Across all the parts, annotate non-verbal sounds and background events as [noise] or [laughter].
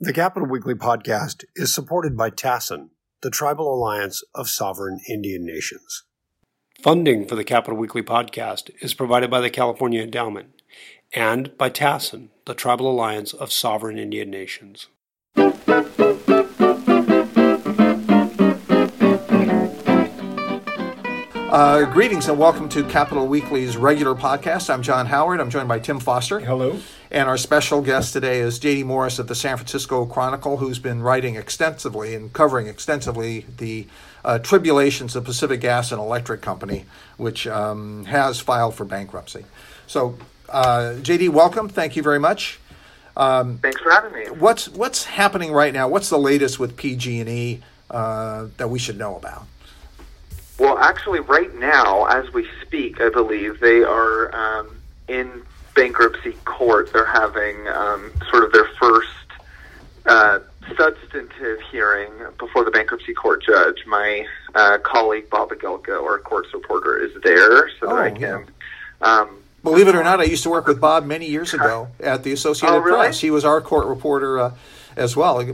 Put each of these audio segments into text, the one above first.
The Capital Weekly podcast is supported by TASIN, the Tribal Alliance of Sovereign Indian Nations. Funding for the Capital Weekly podcast is provided by the California Endowment and by TASIN, the Tribal Alliance of Sovereign Indian Nations. Uh, greetings and welcome to Capital Weekly's regular podcast. I'm John Howard. I'm joined by Tim Foster. Hello. And our special guest today is JD Morris at the San Francisco Chronicle, who's been writing extensively and covering extensively the uh, tribulations of Pacific Gas and Electric Company, which um, has filed for bankruptcy. So, uh, JD, welcome. Thank you very much. Um, Thanks for having me. What's what's happening right now? What's the latest with PG&E uh, that we should know about? Well, actually, right now, as we speak, I believe they are um, in bankruptcy court. They're having um, sort of their first uh, substantive hearing before the bankruptcy court judge. My uh, colleague Bob Egelko, our courts reporter, is there so oh, I can. Yeah. Um, Believe it or not, I used to work with Bob many years [laughs] ago at the Associated oh, really? Press. He was our court reporter uh, as well.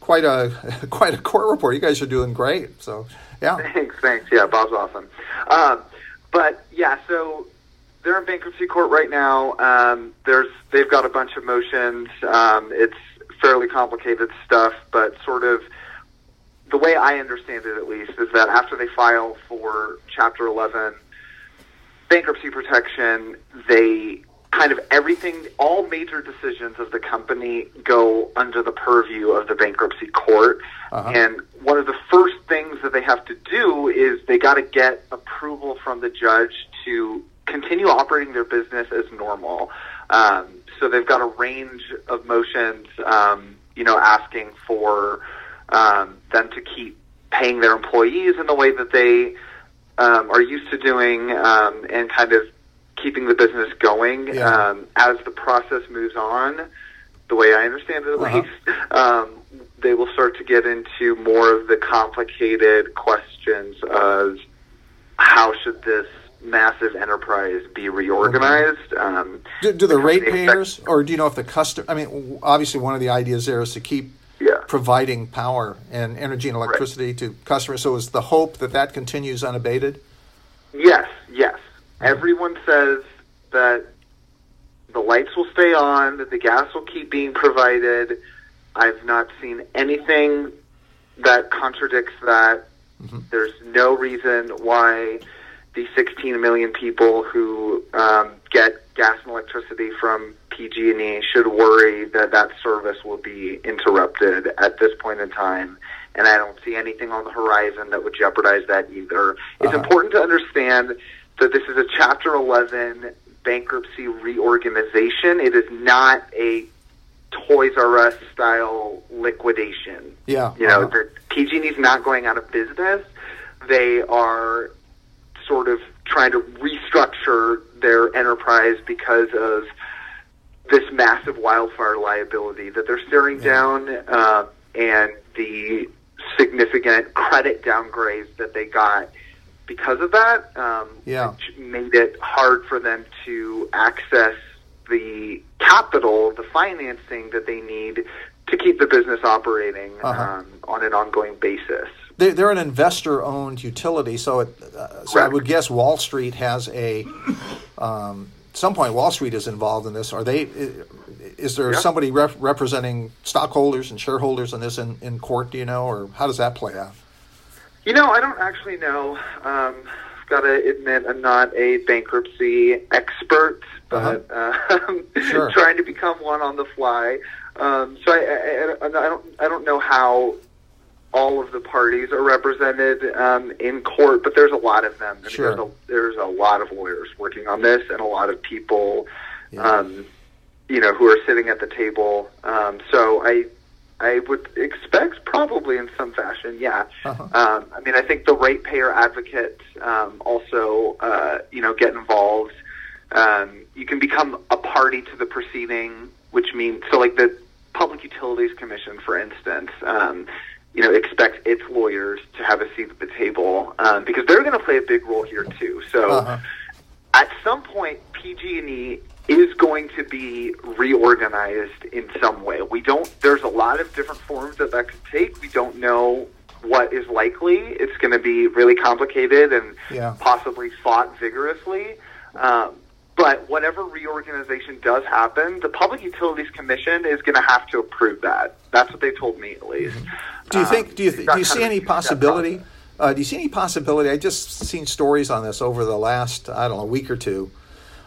Quite a [laughs] quite a court reporter. You guys are doing great. So yeah. [laughs] Thanks, thanks. Yeah, Bob's awesome. Um, but yeah, so they're in bankruptcy court right now. Um, there's they've got a bunch of motions. Um, it's fairly complicated stuff, but sort of the way I understand it, at least, is that after they file for Chapter 11 bankruptcy protection, they kind of everything, all major decisions of the company go under the purview of the bankruptcy court. Uh-huh. And one of the first things that they have to do is they got to get approval from the judge to continue operating their business as normal. Um, so they've got a range of motions, um, you know, asking for um, them to keep paying their employees in the way that they um, are used to doing, um, and kind of keeping the business going yeah. um, as the process moves on. The way I understand it, at uh-huh. least, um, they will start to get into more of the complicated questions of how should this massive enterprise be reorganized. Um, do, do, the ratepayers, or do you know if the customer? I mean, obviously, one of the ideas there is to keep yeah. providing power and energy and electricity right. to customers. So, is the hope that that continues unabated? Yes, yes. Everyone says that the lights will stay on, that the gas will keep being provided. I've not seen anything that contradicts that. Mm-hmm. There's no reason why the 16 million people who um, get gas and electricity from PG&E should worry that that service will be interrupted at this point in time. And I don't see anything on the horizon that would jeopardize that either. It's uh-huh. important to understand that this is a Chapter 11 bankruptcy reorganization. It is not a Toys R Us style liquidation. Yeah. You know, uh-huh. the PG&E is not going out of business. They are sort of trying to restructure their enterprise because of this massive wildfire liability that they're staring yeah. down uh, and the significant credit downgrades that they got because of that, um, yeah. which made it hard for them to access the capital, the financing that they need to keep the business operating uh-huh. um, on an ongoing basis. They, they're an investor-owned utility, so it, uh, so I would guess Wall Street has a. Um, some point, Wall Street is involved in this. Are they? Is there yeah. somebody rep- representing stockholders and shareholders in this in, in court? Do you know, or how does that play out? You know, I don't actually know. Um, I've got to admit, I'm not a bankruptcy expert, but uh-huh. [laughs] uh, sure. trying to become one on the fly. Um, so I, I, I, don't, I don't know how all of the parties are represented um, in court, but there's a lot of them. I mean, sure. there's, a, there's a lot of lawyers working on this, and a lot of people, yeah. um, you know, who are sitting at the table. Um, so I, I would expect probably in some fashion, yeah. Uh-huh. Um, I mean, I think the ratepayer advocate um, also, uh, you know, get involved. Um, you can become a party to the proceeding, which means so like the Public Utilities Commission, for instance. Um, you know, expects its lawyers to have a seat at the table um, because they're going to play a big role here too. So, uh-huh. at some point, PG&E going to be reorganized in some way. We don't. There's a lot of different forms that that could take. We don't know what is likely. It's going to be really complicated and Yeah. possibly fought vigorously. Um, but whatever reorganization does happen, the Public Utilities Commission is going to have to approve that. That's what they told me, at least. Do you Um, think? Do you, we've do you see any possibility? Uh, do you see any possibility? I just seen stories on this over the last I don't know week or two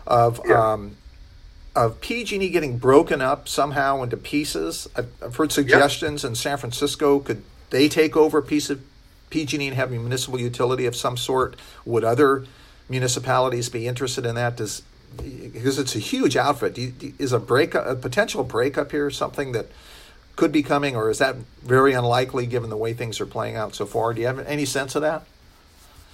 of Yeah. um, of PG&E getting broken up somehow into pieces. I've, I've heard suggestions in San Francisco. Could they take over a piece of PG&E and have a municipal utility of some sort? Would other municipalities be interested in that? Does because it's a huge outfit. Do you, do, is a break a potential breakup here something that could be coming, or is that very unlikely given the way things are playing out so far? Do you have any sense of that?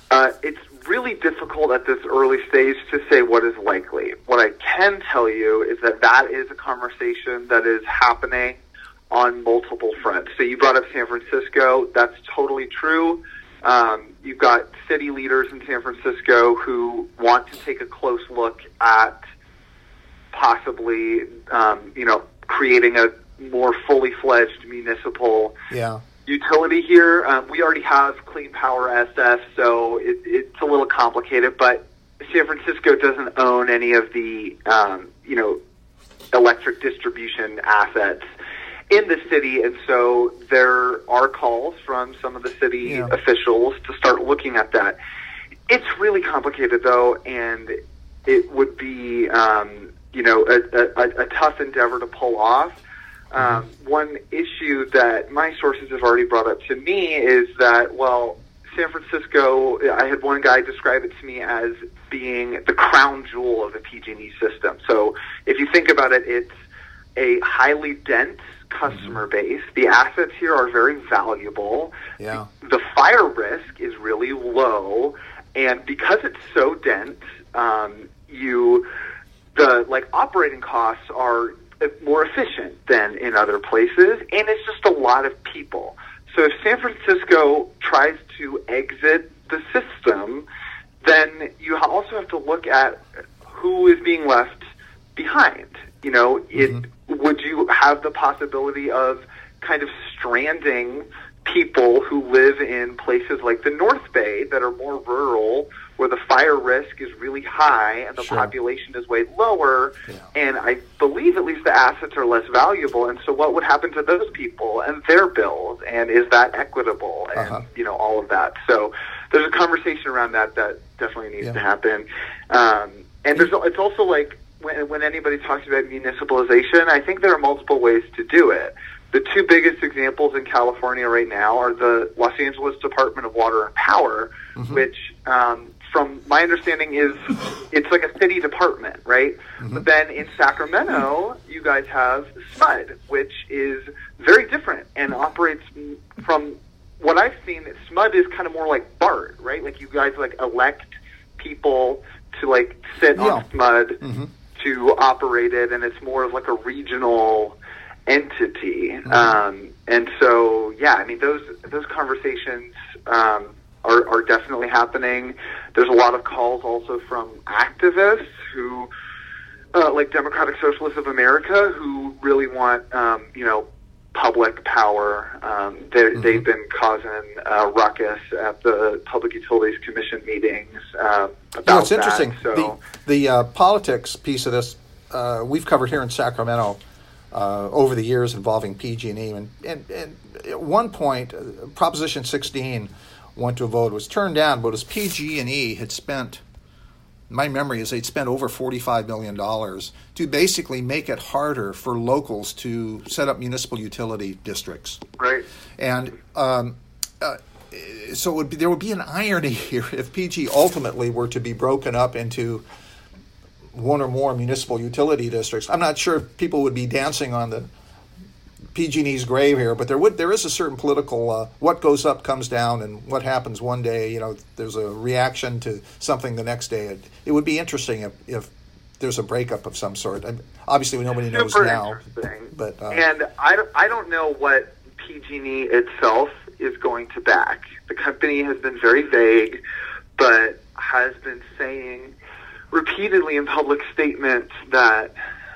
Uh, it's really difficult at this early stage to say what is likely. What I can tell you is that that is a conversation that is happening on multiple fronts. So you brought up San Francisco. That's totally true. Um, you've got city leaders in San Francisco who want to take a close look at possibly, um, you know, creating a more fully fledged municipal Yeah. Utility here. Um, we already have Clean Power SF, so it, it's a little complicated. But San Francisco doesn't own any of the, um, you know, electric distribution assets in the city, and so there are calls from some of the city Yeah. officials to start looking at that. It's really complicated, though, and it would be, um, you know, a, a, a tough endeavor to pull off. Um, one issue that my sources have already brought up to me is that, well, San Francisco, I had one guy describe it to me as being the crown jewel of the PG&E system. So if you think about it, it's a highly dense customer base. The assets here are very valuable. Yeah. The fire risk is really low, and because it's so dense, um, you the like operating costs are more efficient than in other places, and it's just a lot of people. So if San Francisco tries to exit the system, then you also have to look at who is being left behind. You know, it mm-hmm. would you have the possibility of kind of stranding people who live in places like the North Bay that are more rural, where the fire risk is really high and the Sure. population is way lower, Yeah. and I believe at least the assets are less valuable. And so, what would happen to those people and their bills? And is that equitable? And Uh-huh. you know all of that. So, there's a conversation around that that definitely needs Yeah. to happen. Um, and there's it's also like when when anybody talks about municipalization, I think there are multiple ways to do it. The two biggest examples in California right now are the Los Angeles Department of Water and Power, which, um, from my understanding, is it's like a city department, right? But then in Sacramento, you guys have SMUD, which is very different and operates from what I've seen. SMUD is kind of more like BART, right? Like you guys like elect people to like sit Yeah. on SMUD Mhm. to operate it, and it's more of like a regional entity. Um, and so, yeah, I mean, those those conversations um, are, are definitely happening. There's a lot of calls also from activists who, uh, like Democratic Socialists of America, who really want, um, you know, public power. Um, they're- They've been causing uh, ruckus at the Public Utilities Commission meetings uh, about No, it's that. interesting. So, The, the uh, politics piece of this uh, we've covered here in Sacramento uh, over the years involving PG&E, and, and, and at one point, uh, Proposition 16 went to a vote, was turned down, but as PG&E had spent, my memory is they'd spent over $45 million to basically make it harder for locals to set up municipal utility districts. right. And um, uh, so it would be, there would be an irony [laughs] here if PG ultimately were to be broken up into one or more municipal utility districts. I'm not sure if people would be dancing on the PG&E's grave here, but there would there is a certain political uh, what goes up comes down, and what happens one day. You know, there's a reaction to something the next day. It, it would be interesting if, if there's a breakup of some sort. I, obviously, nobody knows super now, but uh, and I don't, I don't know what PG&E itself is going to back. The company has been very vague, but has been saying repeatedly in public statements that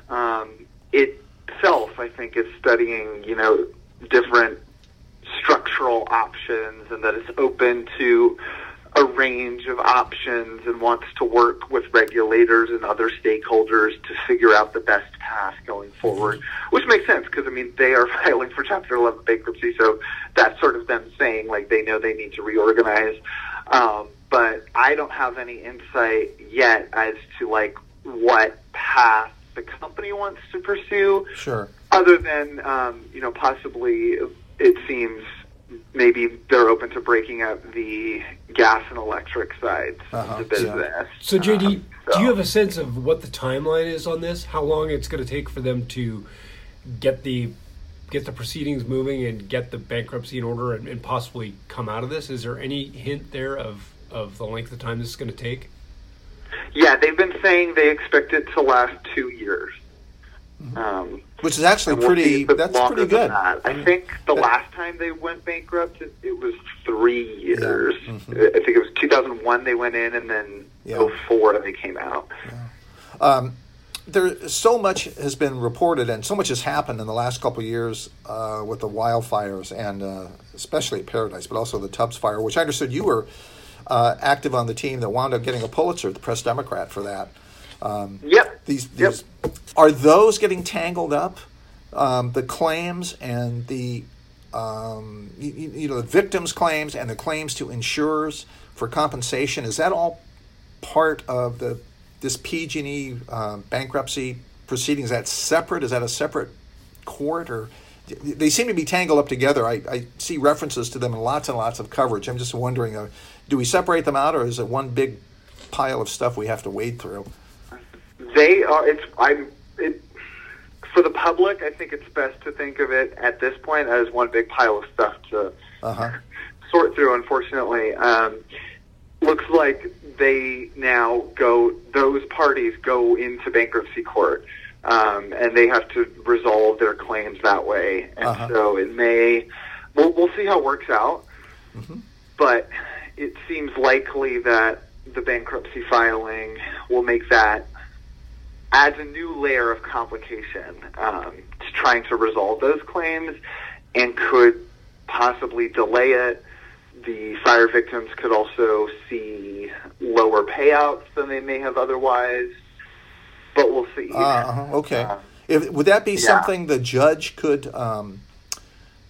um, itself, I think, is studying, you know, different structural options and that it's open to a range of options and wants to work with regulators and other stakeholders to figure out the best path going forward, which makes sense because, I mean, they are [laughs] filing for Chapter 11 bankruptcy, so that's sort of them saying, like, they know they need to reorganize. Um, but I don't have any insight yet as to, like, what path the company wants to pursue. Sure. Other than, um, you know, possibly it seems maybe they're open to breaking up the gas and electric sides Uh-huh, of the business. yeah. So, JD, Um, do you have a sense of what the timeline is on this? How long it's going to take for them to get the get the proceedings moving and get the bankruptcy in order and, and possibly come out of this? Is there any hint there of of the length of time this is going to take? Yeah, they've been saying they expect it to last two years. Mm-hmm. Um, Which is actually and we'll see pretty. That's pretty good. that. I think the That- last time they went bankrupt, it, it was three years. mhm. I think it was 2001 they went in, and then Yeah. 04 they came out. Um, there so much has been reported and so much has happened in the last couple of years uh, with the wildfires and uh, especially at Paradise, but also the Tubbs fire, which I understood you were uh, active on the team that wound up getting a Pulitzer, the Press Democrat, for that. Um, Yep. these, Yep. are those getting tangled up? Um, the claims and the um, you, you know the victims' claims and the claims to insurers for compensation is that all part of the this PG&E um, bankruptcy proceeding? Is that separate? Is that a separate court or? They seem to be tangled up together. I, I see references to them in lots and lots of coverage. I'm just wondering, uh, do we separate them out, or is it one big pile of stuff we have to wade through? They are. It's. I'm. It, for the public, I think it's best to think of it at this point as one big pile of stuff to Uh huh. [laughs] sort through. Unfortunately, um, looks like they now go. Those parties go into bankruptcy court, um, and they have to resolve their claims that way. And Uh-huh. so it may. We'll, we'll see how it works out. Mm-hmm. But it seems likely that the bankruptcy filing will make that adds a new layer of complication um, to trying to resolve those claims and could possibly delay it. The fire victims could also see lower payouts than they may have otherwise, but we'll see. Uh, okay. Uh, If, would that be yeah. something the judge could, um,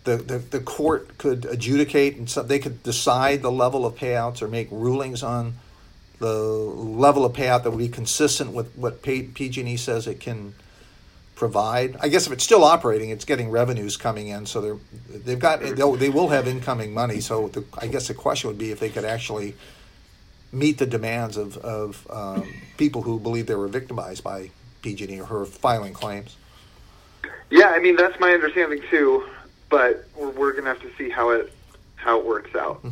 the, the the court could adjudicate, and so they could decide the level of payouts or make rulings on the level of payout that would be consistent with what PG&E says it can provide. I guess if it's still operating, it's getting revenues coming in, so they're they've got they will have incoming money. So the, I guess the question would be if they could actually meet the demands of of um, people who believe they were victimized by PG&E or her filing claims. Yeah, I mean that's my understanding too, but we're, we're going to have to see how it how it works out.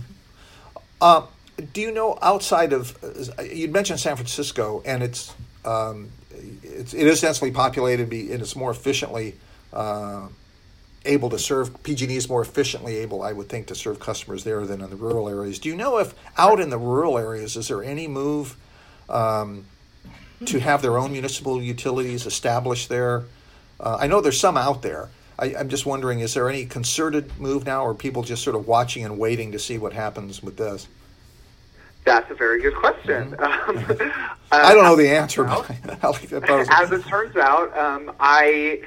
Uh, do you know outside of uh, you'd mentioned San Francisco, and it's um, it's it is densely populated, and it's more efficiently uh, able to serve. PG&E is more efficiently able, I would think, to serve customers there than in the rural areas. Do you know if out in the rural areas is there any move um, to have their own municipal utilities established there? Uh, I know there's some out there. I, I'm just wondering, is there any concerted move now, or people just sort of watching and waiting to see what happens with this? That's a very good question. Um, [laughs] I don't know uh, the answer, but [laughs] I'll leave that. As it turns out, um, I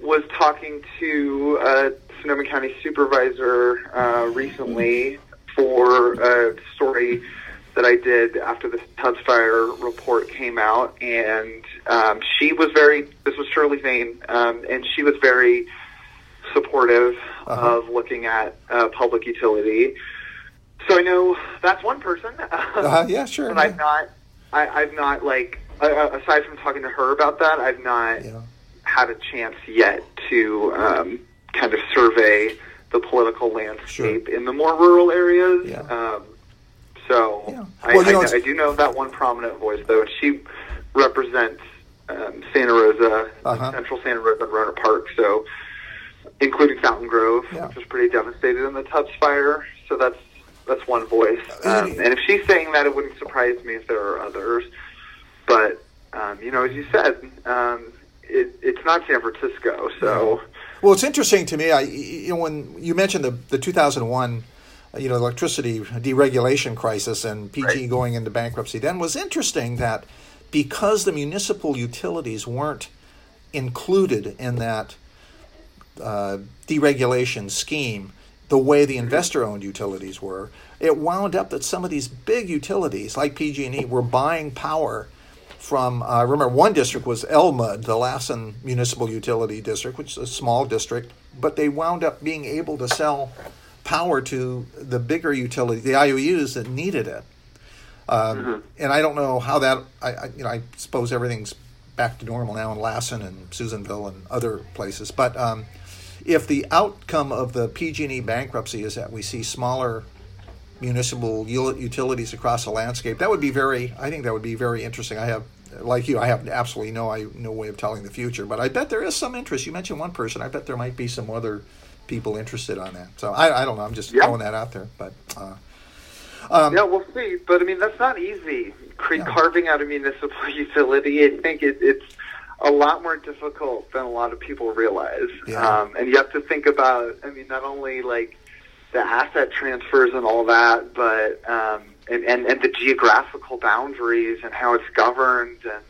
was talking to a Sonoma County supervisor uh, recently for a story that I did after the Tubbs Fire report came out, and um, she was very. This was Shirlee Zane, um, and she was very supportive Uh-huh. of looking at uh, public utility. So I know that's one person. [laughs] Uh, yeah, sure. But I've not, I, I've not like, uh, uh, aside from talking to her about that, I've not Yeah. Had a chance yet to um, kind of survey the political landscape in the more rural areas. Yeah. Um, so Yeah. I, Well, you know, I, it's- I do know that one prominent voice, though, she represents um, Santa Rosa, Uh-huh. Central Santa Rosa, and Rohnert Park. So, including Fountain Grove, Yeah. which was pretty devastated in the Tubbs fire. So that's that's one voice. Uh, Um, and if she's saying that, it wouldn't surprise me if there are others. but um, you know, as you said, um, it, it's not San Francisco, so. Well, it's interesting to me. I, you know, when you mentioned the the 2001, you know, electricity deregulation crisis and PG right. going into bankruptcy, then was interesting that because the municipal utilities weren't included in that uh, deregulation scheme, the way the investor-owned utilities were, it wound up that some of these big utilities like PG&E were buying power from. I uh, remember one district was LMUD, the Lassen Municipal Utility District, which is a small district, but they wound up being able to sell power to the bigger utility, the IOUs that needed it. Um, mm-hmm. And I don't know how that. I, I, you know I suppose everything's back to normal now in Lassen and Susanville and other places, but. Um, if the outcome of the PG&E bankruptcy is that we see smaller municipal utilities across the landscape, that would be very. I think that would be very interesting. I have, like you, I have absolutely no I, no way of telling the future, but I bet there is some interest. You mentioned one person. I bet there might be some other people interested on that. So I, I don't know. I'm just yeah. throwing that out there, but. Uh, um, yeah, we'll see. But I mean, that's not easy. yeah. Carving out a municipal [laughs] utility, I think it, it's a lot more difficult than a lot of people realize. Yeah. Um, and you have to think about, I mean, not only like the asset transfers and all that, but um, and, and and the geographical boundaries and how it's governed and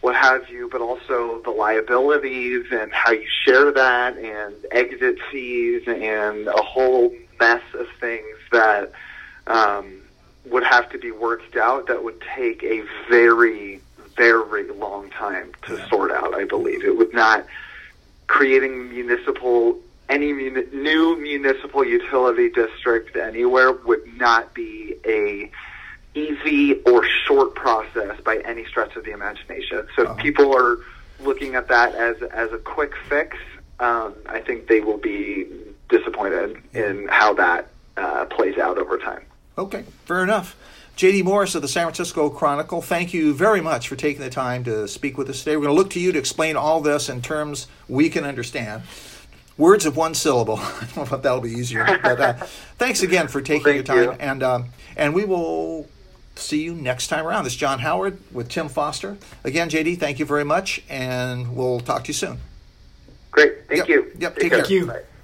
what have you, but also the liabilities and how you share that and exit fees and a whole mess of things that um, would have to be worked out that would take a very very long time to yeah. sort out. I believe it would not creating municipal any muni- new municipal utility district anywhere would not be a easy or short process by any stretch of the imagination. So uh-huh. if people are looking at that as as a quick fix, um, I think they will be disappointed in how that uh, plays out over time. Okay, fair enough. JD Morris of the San Francisco Chronicle, thank you very much for taking the time to speak with us today. We're going to look to you to explain all this in terms we can understand. Words of one syllable. [laughs] I don't know if that'll be easier, but uh, [laughs] thanks again for taking well, your time, you. and um, and we will see you next time around. This is John Howard with Tim Foster. Again, JD, thank you very much, and we'll talk to you soon. Great, thank yep. you. Yep, take, take care. Thank you. Bye.